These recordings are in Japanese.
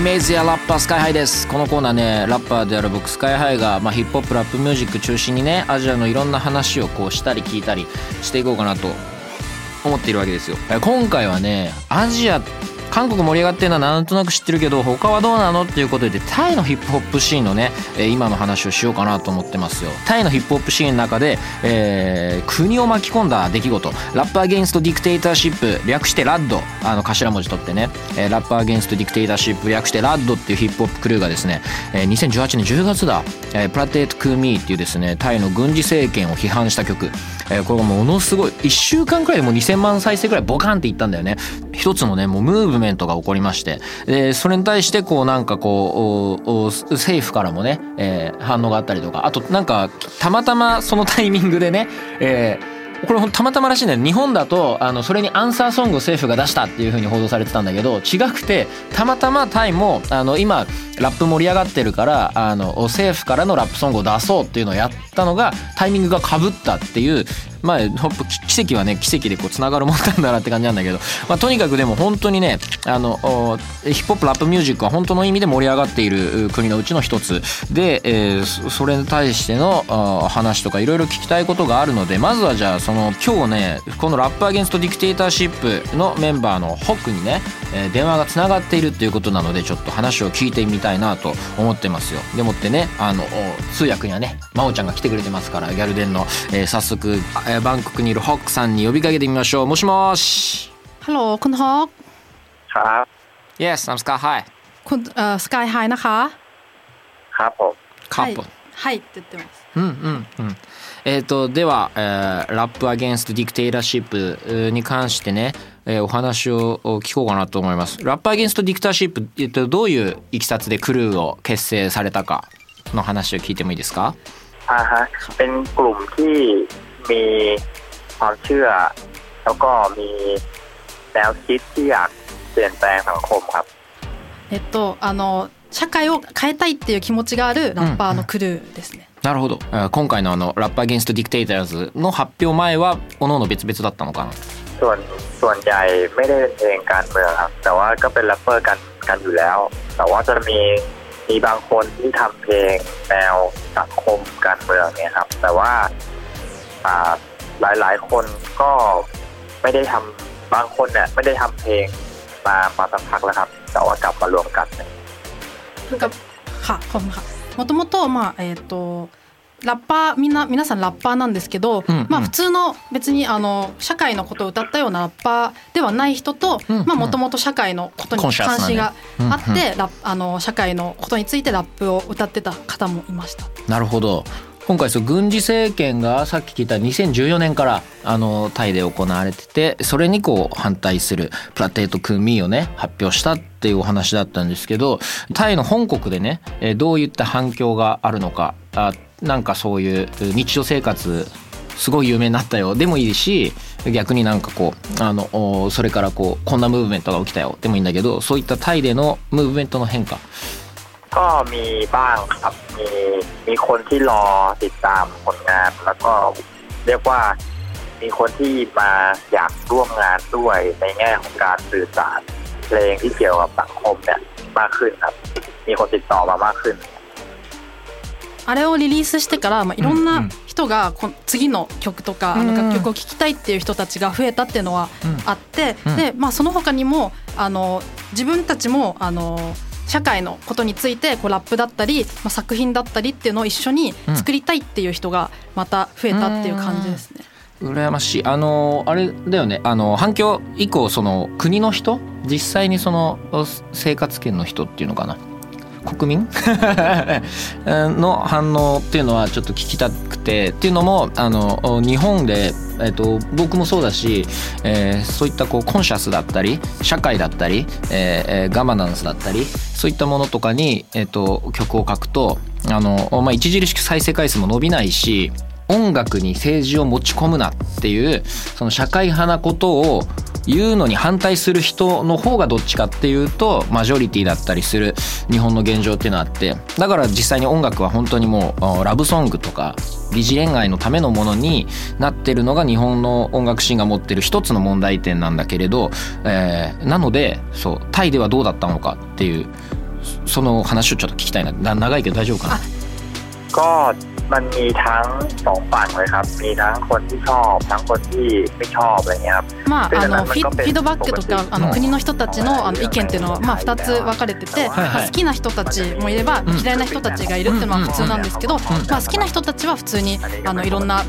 イメージやラッパースカイハイです。このコーナーねラッパーである僕スカイハイが、まあ、ヒップホップラップミュージック中心にねアジアのいろんな話をこうしたり聞いたりしていこうかなと思っているわけですよ。今回はねアジア韓国盛り上がってるのはなんとなく知ってるけど他はどうなの？っていうことでタイのヒップホップシーンのねえ今の話をしようかなと思ってますよ。タイのヒップホップシーンの中で、えー国を巻き込んだ出来事。ラッパーゲインストディクテーターシップ略してラッド。あの頭文字取ってね、えラッパーゲインストディクテーターシップ略してラッドっていうヒップホップクルーがですね、え2018年10月だ、えプラテート・クーミーっていうですねタイの軍事政権を批判した曲、えこれがものすごい1週間くらいでもう2000万再生くらいボカンっていったんだよね。一つのねもうムーブメントが起こりましてでそれに対してこうなんかこう政府からもね、えー反応があったりとかあとなんかたまたまそのタイミングでね、えーこれたまたまらしいんだよ日本だとあのそれにアンサーソングを政府が出したっていう風に報道されてたんだけど違くてたまたまタイもあの今ラップ盛り上がってるからあの政府からのラップソングを出そうっていうのをやったのがタイミングがかぶったっていうまあほんと奇跡はね奇跡でこうつながるもんなんだなって感じなんだけど、まあ、とにかくでも本当にねあのヒップホップラップミュージックは本当の意味で盛り上がっている国のうちの一つ。で、えーそれに対しての話とかいろいろ聞きたいことがあるのでまずはじゃあその今日ねこのラップアゲンストディクテーターシップのメンバーのホックにね、えー電話がつながっているっていうことなのでちょっと話を聞いてみたいなと思ってますよでもってねあのお通訳にはね真央ちゃんが来てくれてますからギャルデンの、えー早速、えーバンコクにいるホックさんに呼びかけてみましょうもしもし ฮัลโหลคุณฮอก ครับ Yes I'm Sky High คุณเอ่อสกายไฮนะคะ ครับผม カップ、はいはいって言ってますうんうんうん えー、とでは、えーラップアゲンストディクテイターシップえーに関してね、えーお話を聞こうかなと思いますラップアゲンストディクターシップっていうとどういういきさつでクルーを結成されたかの話を聞いてもいいですか อ่าฮะเป็นกลุ่มที่มีความเชื่อ แล้วก็มีแนวคิดที่อยากเปลี่ยนแปลงสังคมครับ えっとあの社会を変えたいっていう気持ちがあるラッパーのクルーですね、 なるほどえー今回のあのラップアゲンストディクテイターズの発表前は各々別々だったのかな ส่วนส่วนใหญ่ไม่ได้เป็นเพลงการเมืองครับ แต่ว่าก็เป็นแรปเปอร์กันกันอยู่แล้ว แต่ว่าจะมีมีบางคนที่ทำเพลงแนวสังคมการเมืองเนี่ยครับ แต่ว่าอ่าหลายๆ คนก็ไม่ได้ทำบางคนเนี่ยไม่ได้ทำเพลงมามาสักพักแล้วครับ แต่ว่ากลับมารวมกันเนี่ย なんかはこんは もともとまあえっ、とラッパーみんな皆さんラッパーなんですけど、うんうん。まあ普通の別にあの社会のことを歌ったようなラッパーではない人ともともと社会のことに関心があって、うんうん。あの社会のことについてラップを歌ってた方もいました。なるほど今回そう軍事政権がさっき聞いた2014年からあのタイで行われててそれにこう反対するプラテート・クーミーをね発表したっていうお話だったんですけどタイの本国でねどういった反響があるのかあなんかそういう日常生活すごい有名になったよ。でもいいし逆になんかこうあのそれからこうこんなムーブメントが起きたよ。でもいいんだけどそういったタイでのムーブメントの変化。 ก็มีบ้างครับ มีมีคนที่รอติดตามผลงาน แล้วก็เรียกว่ามีคนที่มาอยากร่วมงานด้วยในแง่ของการสื่อสารเพลงที่เกี่ยวกับสังคมเนี่ยมากขึ้นครับ มีคนติดต่อมามากขึ้น あれをリリースしてから、まあ、いろんうんうなん人がこ次の曲とか、あの楽曲を聴きたいっていう人たちが増えたっていうのはあって、うんでまあ、その他にもあの自分たちもあの 社会のことについてこうラップだったり、まあ、作品だったりっていうのを一緒に作りたいっていう人がまた増えたっていう感じですね。羨ましい。あのあれだよね。あの反響以降その国の人？実際にその生活圏の人っていうのかな？国民？の反応っていうのはちょっと聞きたくてっていうのもあの日本で、えーと、僕もそうだし、えー、そういったこうコンシャスだったり社会だったり、えー、ガバナンスだったりそういったものとかに、えーと、曲を書くとあの、まあ、著しく再生回数も伸びないし音楽に政治を持ち込むなっていうその社会派なことを言うのに反対する人の方がどっちかっていうとマジョリティだったりする日本の現状っていうのがあって。だから実際に音楽は本当にもうラブソングとか疑似恋愛のためのものになってるのが日本の音楽シーンが持ってる一つの問題点なんだけれど、えー、なのでそうタイではどうだったのかっていうその話をちょっと聞きたいな。長いけど大丈夫かな？ มันมีทั้งสองฝั่งเลยครับมีทั้งคนที่ชอบทั้งคนที่ไม่ชอบอะไรเงี้ยครับまあ、あのフィフィードバックとかあの国の人たちのあの意見っていうのは、まあ、2つ分かれてて、まあ、好きな人たちもいれば嫌いな人たちがいるっていうのは普通なんですけど、まあ、好きな人たちは普通にあのいろんな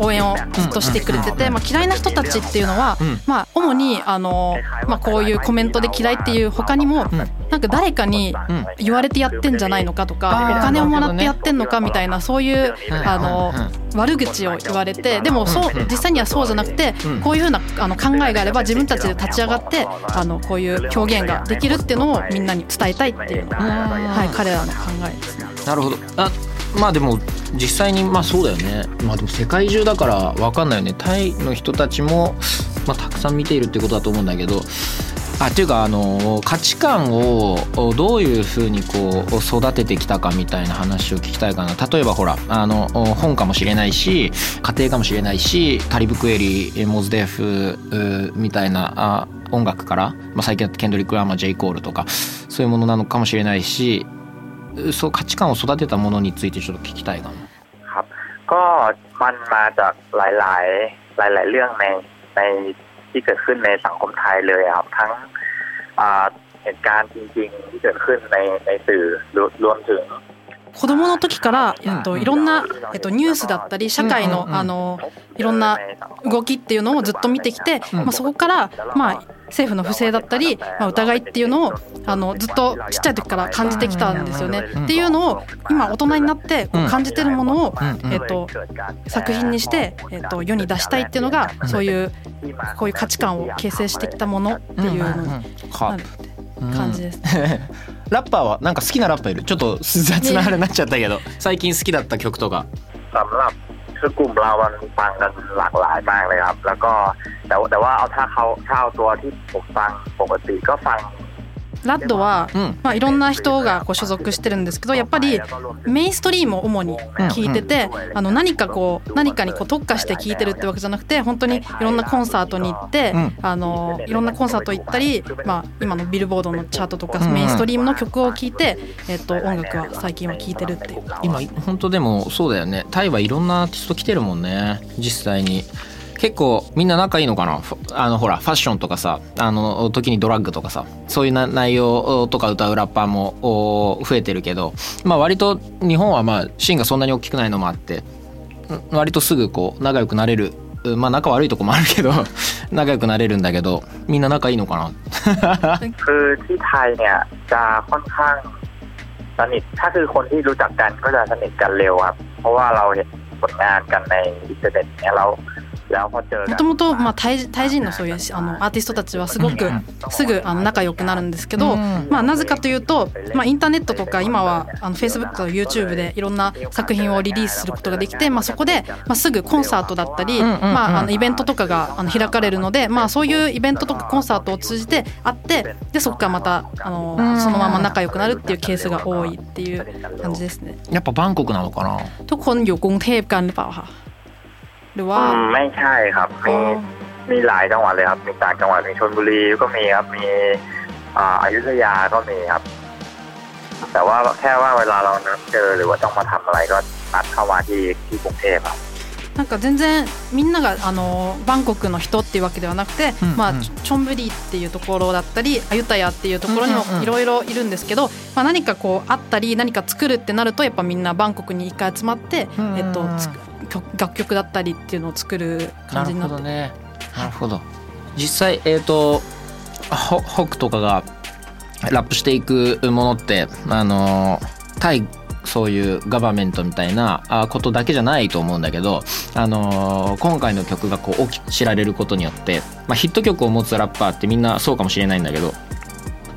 応援をずっとしてくれてて、まあ、嫌いな人たちっていうのは、まあ、主にあの、まあ、こういうコメントで嫌いっていう他にもなんか誰かに言われてやってんじゃないのかとかお金をもらってやってんのかみたいなそういう いうあの悪口を言われてでもそう実際にはそうじゃなくてこういうふうなあの考えがあれば自分たちで立ち上がってあのこういう表現ができるっていうのをみんなに伝えたいっていう。のが、はい、彼らの考えですね。なるほど。あまあでも実際にまあそうだよね。まあでも世界中だから分かんないよね。タイの人たちも、まあ、たくさん見ているってことだと思うんだけどあっていうかあの価値観をどういうふうにこう育ててきたかみたいな話を聞きたいかな例えばほらあの本かもしれないし家庭かもしれないしカリブクエリモズデフみたいな音楽から、まあ、最近だとケンドリック・ラーマージェイ・コールとかそういうものなのかもしれないしそう価値観を育てたものについてちょっと聞きたいかも。ครับก็มันมาจากหลายๆหลายๆเรื่องในใน ที่เกิดขึ้นในสังคมไทยเลยครับทั้งเหตุการณ์จริงๆที่เกิดขึ้นในในสื่อรวมถึง子供の時から、えっと、いろんな、えっと、ニュースだったり社会の,、あのいろんな動きっていうのをずっと見てきて、まあ、そこから、まあ、 政府の不正だったり、まあ、疑いっていうのをあのずっとちっちゃい時から感じてきたんですよね。っていうのを今大人になって感じてるものを、えー、と作品にして、えー、と世に出したいっていうのが、そういうこういう価値観を形成してきたものっていうのになる感じです、ね。ラッパーはなんか好きなラッパーいる？ちょっと雑なあれになっちゃったけど、最近好きだった曲とか。 คือกลุ่มเรามันฟังกันหลากหลายมากเลยครับ แล้วก็แต่แต่ว่าเอาถ้าเขาถ้าเอาตัวที่ผมฟังปกติก็ฟัง ラッドは、まあ、いろんな人がこう所属してるんですけどやっぱりメインストリームを主に聞いてて、あの何かこう何かにこう特化して聞いてるってわけじゃなくて本当にいろんなコンサートに行って、あのいろんなコンサート行ったり、まあ、今のビルボードのチャートとかメインストリームの曲を聴いて、えっと、音楽は最近は聴いてるっていう。今本当でもそうだよね。タイはいろんなアーティスト来てるもんね。実際に。結構みんな仲いいのかなあのほらファッションとかさあの時にドラッグとかさそういう内容とか歌うラッパーも増えてるけどまあ割と日本はまあシーンがそんなに大きくないのもあって割とすぐこう仲良くなれるまあ仲悪いとこもあるけど仲良くなれるんだけどみんな仲いいのかなคือที่ไทยเนี่ยจะค่อนข้างสนิทถ้าคือคนที่รู้จักกันก็จะสนิทกันเร็วครับเพราะว่าเราเห็นผลงานกันในอินเทอร์เน็ตเนี่ยเรา もともとタイタイ人のそういうあのアーティストたちはすごくすぐあの仲良くなるんですけど、まあ、なぜかというと、まあ、インターネットとか今はあの Facebook と YouTube でいろんな作品をリリースすることができて、まあ、そこで、まあ、すぐコンサートだったり、まあ、あのイベントとかがあの開かれるので、まあ、そういうイベントとかコンサートを通じて会ってでそこからまたあのそのまま仲良くなるっていうケースが多いっていう感じですね。やっぱバンコクなのかなทุกคนอยู่กรุงเทพกันหรือเปล่าคะ รือว่าไม่ใช่ครับมีมีหลายจังหวัดเลยครับมีต่างจังหวัดมีชนบุรีก็มีครับมีอ่าอยุธยาก็มีครับ แต่ว่าแค่ว่าเวลาเราเจอหรือว่าต้องมาทำอะไรก็นัดเข้ามาที่ที่กรุงเทพครับなんか全然みんながあのバンコクの人っていうわけではなくて、うんうん、まあ、チョンブリっていうところだったりアユタヤっていうところにもいろいろいるんですけど、まあ、何かこうあったり何か作るってなるとやっぱみんなバンコクに一回集まって、えっと、 楽曲だったりっていうのを作る感じになって。なるほどね。なるほど。実際えっ、ー、とホホクとかがラップしていくものってあの対そういうガバメントみたいなことだけじゃないと思うんだけど、あのー、今回の曲がこう大きく知られることによって、まあ、ヒット曲を持つラッパーってみんなそうかもしれないんだけど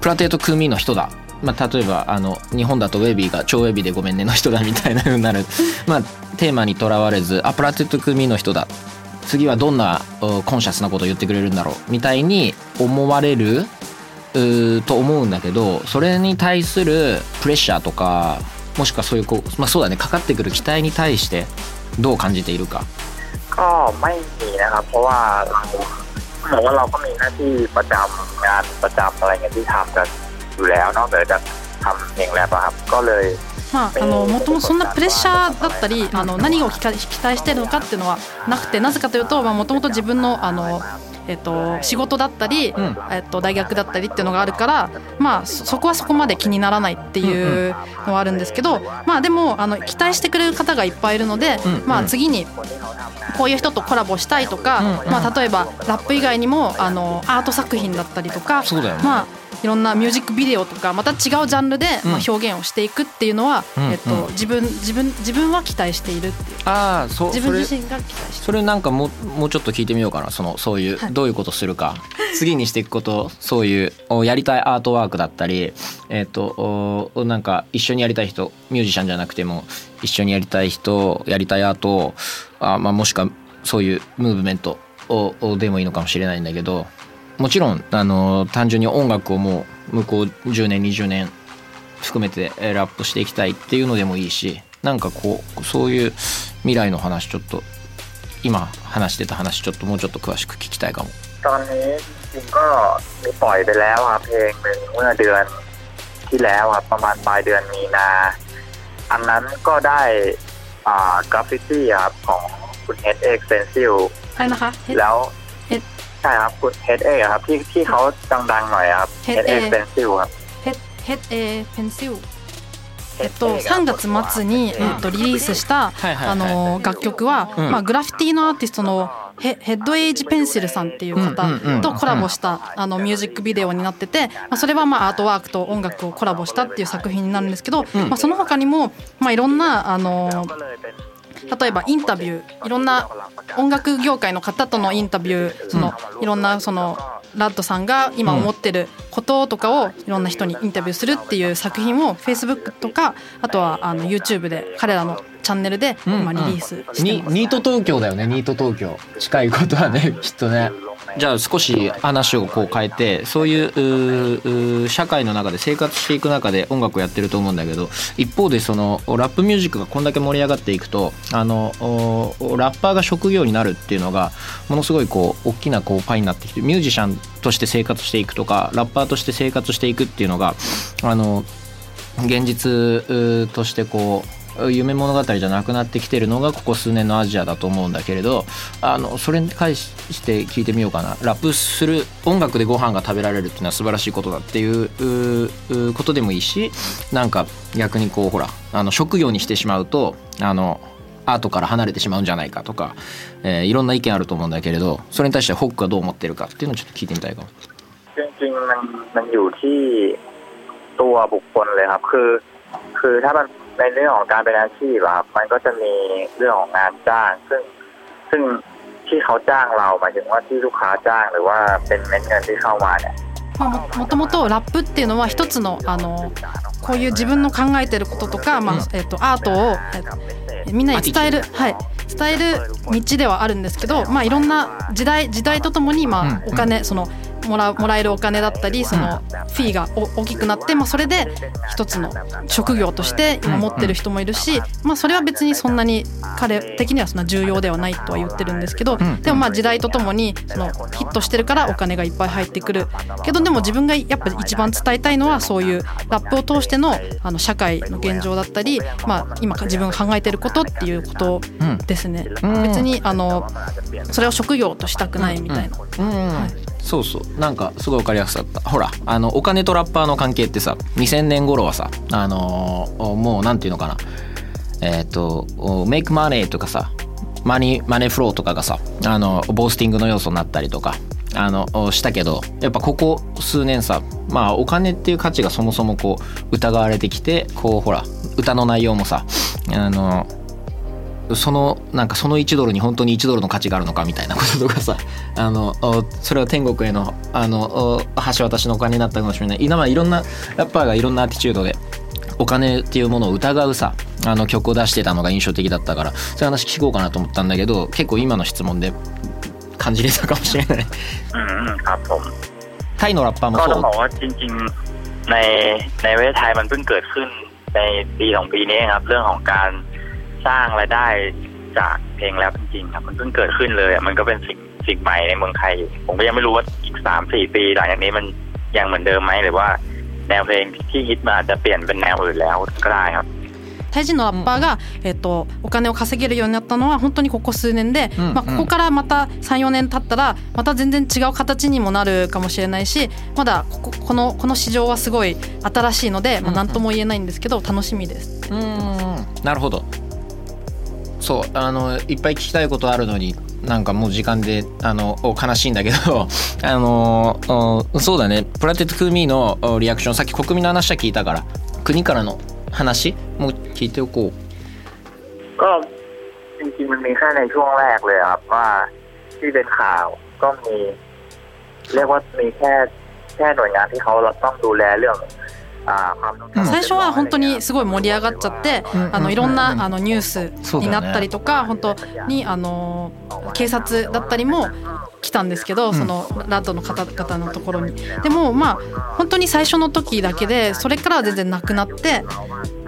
プラテート・クーミーの人だまあ、例えばあの日本だとウェビーが超ウェビーでごめんねの人だみたいな風になるまあテーマにとらわれずあプラテッド・クーミーの人だ次はどんなコンシャスなことを言ってくれるんだろうみたいに思われると思うんだけどそれに対するプレッシャーとかもしくはそういうこう、まあ、そうだねかかってくる期待に対してどう感じているかก็ไม่มีนะครับเพราะว่าเราเหมือนว่าเราก็มีหน้าที่ประจำงานประจำอะไรเงี้ยที่ทำกัน อยู่แล้วนอกจากจะทำเพลงแรปครับก็เลยまあ、あのもともとそんなプレッシャーだったりあの何を期待してるのかっていうのはなくてなぜかというともともと自分のあのえっと、仕事だったり、うん、えっと、大学だったりっていうのがあるからまあそこはそこまで気にならないっていうのはあるんですけど、まあでもあの期待してくれる方がいっぱいいるので、まあ、次にこういう人とコラボしたいとか、まあ、例えばラップ以外にもあのアート作品だったりとか、まあ いろんなミュージックビデオとかまた違うジャンルでまあ表現をしていくっていうのは、うん、えっと、自分自分自分は期待しているっていう。あそう自分自身が期待してそれなんかももうちょっと聞いてみようかな。そのそういう、はい、どういうことするか。次にしていくことそういうやりたいアートワークだったりえっ、となんか一緒にやりたい人ミュージシャンじゃなくても一緒にやりたい人やりたいアートあ、まあ、もしくはそういうムーブメントをでもいいのかもしれないんだけどもちろんあの単純に音楽をもう向こう10年20年含めてラップしていきたいっていうのでもいいしなんかこうそういう未来の話ちょっと今話してた話ちょっともうちょっと詳しく聞きたいかも。ตอนนี้จริงก็มีปล่อยไปแล้วครับเพลงหนึ่งเมื่อเดือนที่แล้วครับประมาณปลายเดือนมีนาอันนั้นก็ได้อ่ากราฟฟิตี้ครับของคุณเฮดเอ็กเซนซิลใช่นะคะแล้ว ใช่ครับคุณเฮดเอครับที่ที่เขาดังๆหน่อยครับเฮดเอเป็นซิลครับヘッエペンシルえっと、3月末に、えっと、リリースした、あの楽曲は、まあ、グラフィティのアーティストのヘヘッドエイジペンシルさんっていう方とコラボしたあのミュージックビデオになってて、まあ、それはまあアートワークと音楽をコラボしたっていう作品になるんですけど、まあ、その他にも、まあ、いろんなあの 例えばインタビューいろんな音楽業界の方とのインタビューそのいろんなそのラッドさんが今思ってることとかをいろんな人にインタビューするっていう作品を Facebook とかあとはあの YouTube で彼らのチャンネルで今リリースしてます、うん。うん、ニート東京だよね。ニート東京。近いことはねきっとねじゃあ少し話をこう変えてそういう社会の中で生活していく中で音楽をやってると思うんだけど一方でそのラップミュージックがこんだけ盛り上がっていくとあのラッパーが職業になるっていうのがものすごいこう大きなこうパイになってきてミュージシャンとして生活していくとかラッパーとして生活していくっていうのがあの現実としてこう夢物語じゃなくなってきてるのがここ数年のアジアだと思うんだけれどあのそれに関して聞いてみようかなラップする音楽でご飯が食べられるっていうのは素晴らしいことだっていうことでもいいしなんか逆にこうほらあの職業にしてしまうとあのアートから離れてしまうんじゃないかとか、えー、いろんな意見あると思うんだけれどそれに対してホックはどう思ってるかっていうのをちょっと聞いてみたいかも。จริงๆมันมันอยู่ที่ตัวบุคคลเลยครับคือคือถ้ามัน ในเรื่องของการเป็นอาชีพครับมันก็จะมีเรื่องของงานจ้าง ซึ่งซึ่งที่เขาจ้างเราหมายถึงว่าที่ลูกค้าจ้างหรือว่าเป็นเม็ดเงินที่เข้ามาเนี่ยまあ、もともとラップっていうのは一つのあのこういう自分の考えてることとか、まあえっとアートを、えみんなに伝える、はい、伝える道ではあるんですけど、まあ、いろんな時代時代とともに、まあ、お金その もらもらえるお金だったりそのフィーが大きくなって、まあ、それで一つの職業として今持ってる人もいるし、まあ、それは別にそんなに彼的にはそんな重要ではないとは言ってるんですけどでもまあ時代とともにそのヒットしてるからお金がいっぱい入ってくる。けどでも自分がやっぱ一番伝えたいのはそういうラップを通してのあの社会の現状だったり、まあ、今自分が考えてることっていうことですね。別にあのそれを職業としたくないみたいな。はいそうそう。なんかすごい分かりやすかった。ほらあのお金とラッパーの関係ってさ2000年頃はさあのー、もうなんていうのかな。えっ、ー、とメイクマネーとかさマニマネフローとかがさあのボースティングの要素になったりとかあのしたけどやっぱここ数年さまあお金っていう価値がそもそもこう疑われてきてこうほら歌の内容もさあのそのなんかその1ドルに本当に1ドルの価値があるのかみたいなこととかさあのそれは天国へのあの橋渡しのお金になったかもしれない今いろんなラッパーがいろんなアティチュードでお金っていうものを疑うさあの曲を出してたのが印象的だったからそういう話聞こうかなと思ったんだけど結構今の質問で感じれたかもしれないอืมครับผมタイのラッパーもก็ต้องบอกว่าจริงๆในในประเทศไทยมันเพิ่งเกิดขึ้นในปีสองปีนี้ครับ เรื่องของการ สร้างรายได้จากเพลงแล้วจริงๆครับมันเพิ่งเกิดขึ้นเลยมันก็เป็นสิ่งสิ่งใหม่ในเมืองไทย ผมก็ยังไม่รู้ว่าอีกสามสี่ปีหลังจากนี้มันยังเหมือนเดิมไหมหรือว่าแนวเพลงที่ฮิตมาจะเปลี่ยนเป็นแนวอื่นแล้วก็ได้ครับタイ人のラッパーが、えっと、お金を稼げるようになったのは本当にここ数年で、まあ、ここからまた34年経ったらまた全然違う形にもなるかもしれないしまだこここのこの市場はすごい新しいので、まあ、何とも言えないんですけど楽しみです。うんなるほど そうあのいっぱい聞きたいことあるのになんかもう時間であの悲しいんだけどあのそうだねプラテッド・クーミーのリアクションさっき国民の話は聞いたから国からの話も聞いておこうก็จริงๆมันมีแค่ในช่วงแรกเลยครับว่าที่เป็นข่าวก็มีเรียกว่ามีแค่แค่หน่วยงานที่เขาต้องดูแลเรื่อง 最初は本当にすごい盛り上がっちゃって、あのいろんなあのニュースになったりとか、本当にあの警察だったりも来たんですけど、そのラッドの方々のところに。でもまあ本当に最初の時だけでそれからは全然なくなって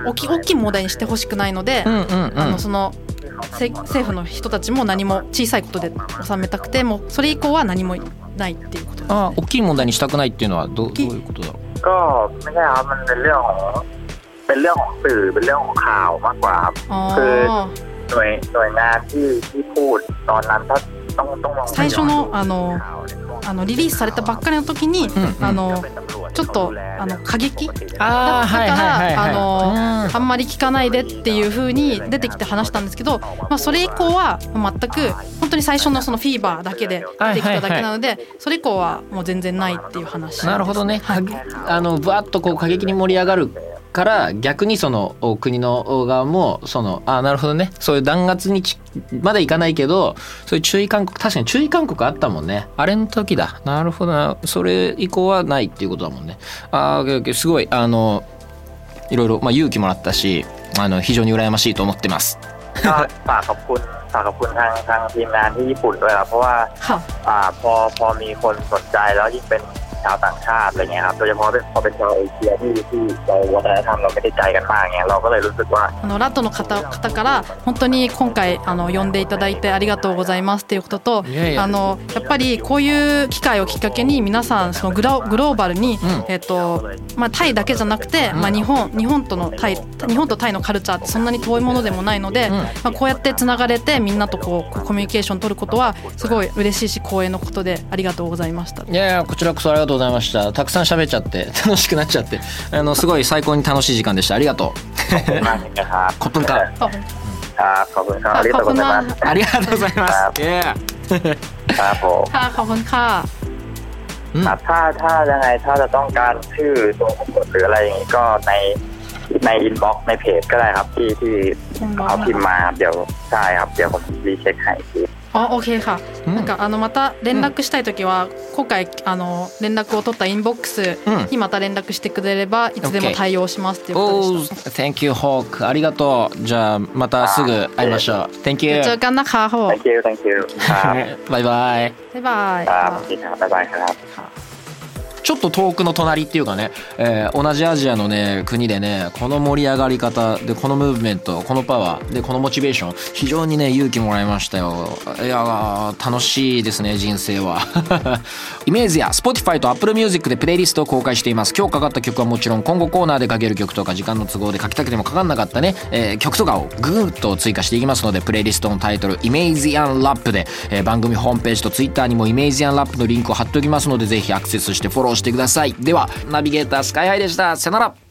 大き大きい問題にしてほしくないので、あのその政府の人たちも何も小さいことで収めたくてもうそれ以降は何もないっていうことです、ね、あ大きい問題にしたくないっていうのはどどういうことだろうก็ไม่ใช่ครับมันเป็นเรื่องของเป็นเรื่องของสื่อเป็นเรื่องของข่าวมากกว่าครับคือหน่วยหน่วยงานที่ที่พูดตอนนั้นถ้า 最初のあのあのリリースされたばっかりの時に、うん、あのちょっとあの過激？だったからあのあんまり聞かないでっていう風に出てきて話したんですけど、まあ、それ以降は全く本当に最初のそのフィーバーだけで出てきただけなので、はいはいはい、それ以降はもう全然ないっていう話なるほどね、あのぶわっとこう過激に盛り上がるから逆にその国の側もそのあなるほどねそういう弾圧にまだいかないけどそういう注意勧告確かに注意勧告あったもんねあれの時だなるほどなそれ以降はないっていうことだもんねあすごいあのいろいろ、まあ、勇気もらったしあの非常に羨ましいと思ってます。ฝากขอบคุณฝากขอบคุณทางทางทีมงานที่ญี่ปุ่นด้วยครับเพราะว่าพอพอมีคนสนใจแล้วยิ่งเป็น ชาวต่างชาติอะไรเงี้ยครับโดยเฉพาะพอเป็นชาวเอเชียที่ที่เราวัฒนธรรมเราไม่ได้ใจกันมากเงี้ยเราก็เลยรู้สึกว่าあのラッドの方方から本当に今回あの呼んでいただいてありがとうございますっていうこととあのやっぱりこういう機会をきっかけに皆さんそのグログローバルに、うん、えっとまあタイだけじゃなくて、まあ日本日本とのタイ日本とタイのカルチャーってそんなに遠いものでもないので、うん、まあこうやってつながれてみんなとこうコミュニケーション取ることはすごい嬉しいし光栄のことでありがとうございました。いやいやこちらこそありがとう うとうございました。たくさん喋っちゃって 楽しくなっちゃって。あのすごい最高に楽しい時間でした。ありがとう。ありがとうございます。ありがとうございますありうございます啊，他あ、オッケーか。うん、なんかあのまた連絡したい時は、今回あの連絡を取ったインボックスにまた連絡してくれればいつでも対応しますっていうことでした。Thank you Hawk ありがとう。じゃあまたすぐ会いましょう。Thank you。เจอกันนะคะ Hawk。Thank you Thank you。バイバイ。バイバイ。バイバイครับ。ち ょっと遠くの隣っていうかね、えー、同じアジアのね国でねこの盛り上がり方でこのムーブメントこのパワーでこのモチベーション非常にね勇気もらいましたよ。いや楽しいですね人生は。イメージや Spotify と Apple Music でプレイリストを公開しています。今日かかった曲はもちろん今後コーナーでかける曲とか時間の都合で書きたくてもかかんなかったね、えー、曲とかをグーッと追加していきますのでプレイリストのタイトルイメージアンラップで、えー、番組ホームページと Twitter にもイメージアンラップのリンクを貼っておきますのでぜひアクセスしてフォローしてしてください。ではナビゲータースカイハイでした。さよなら。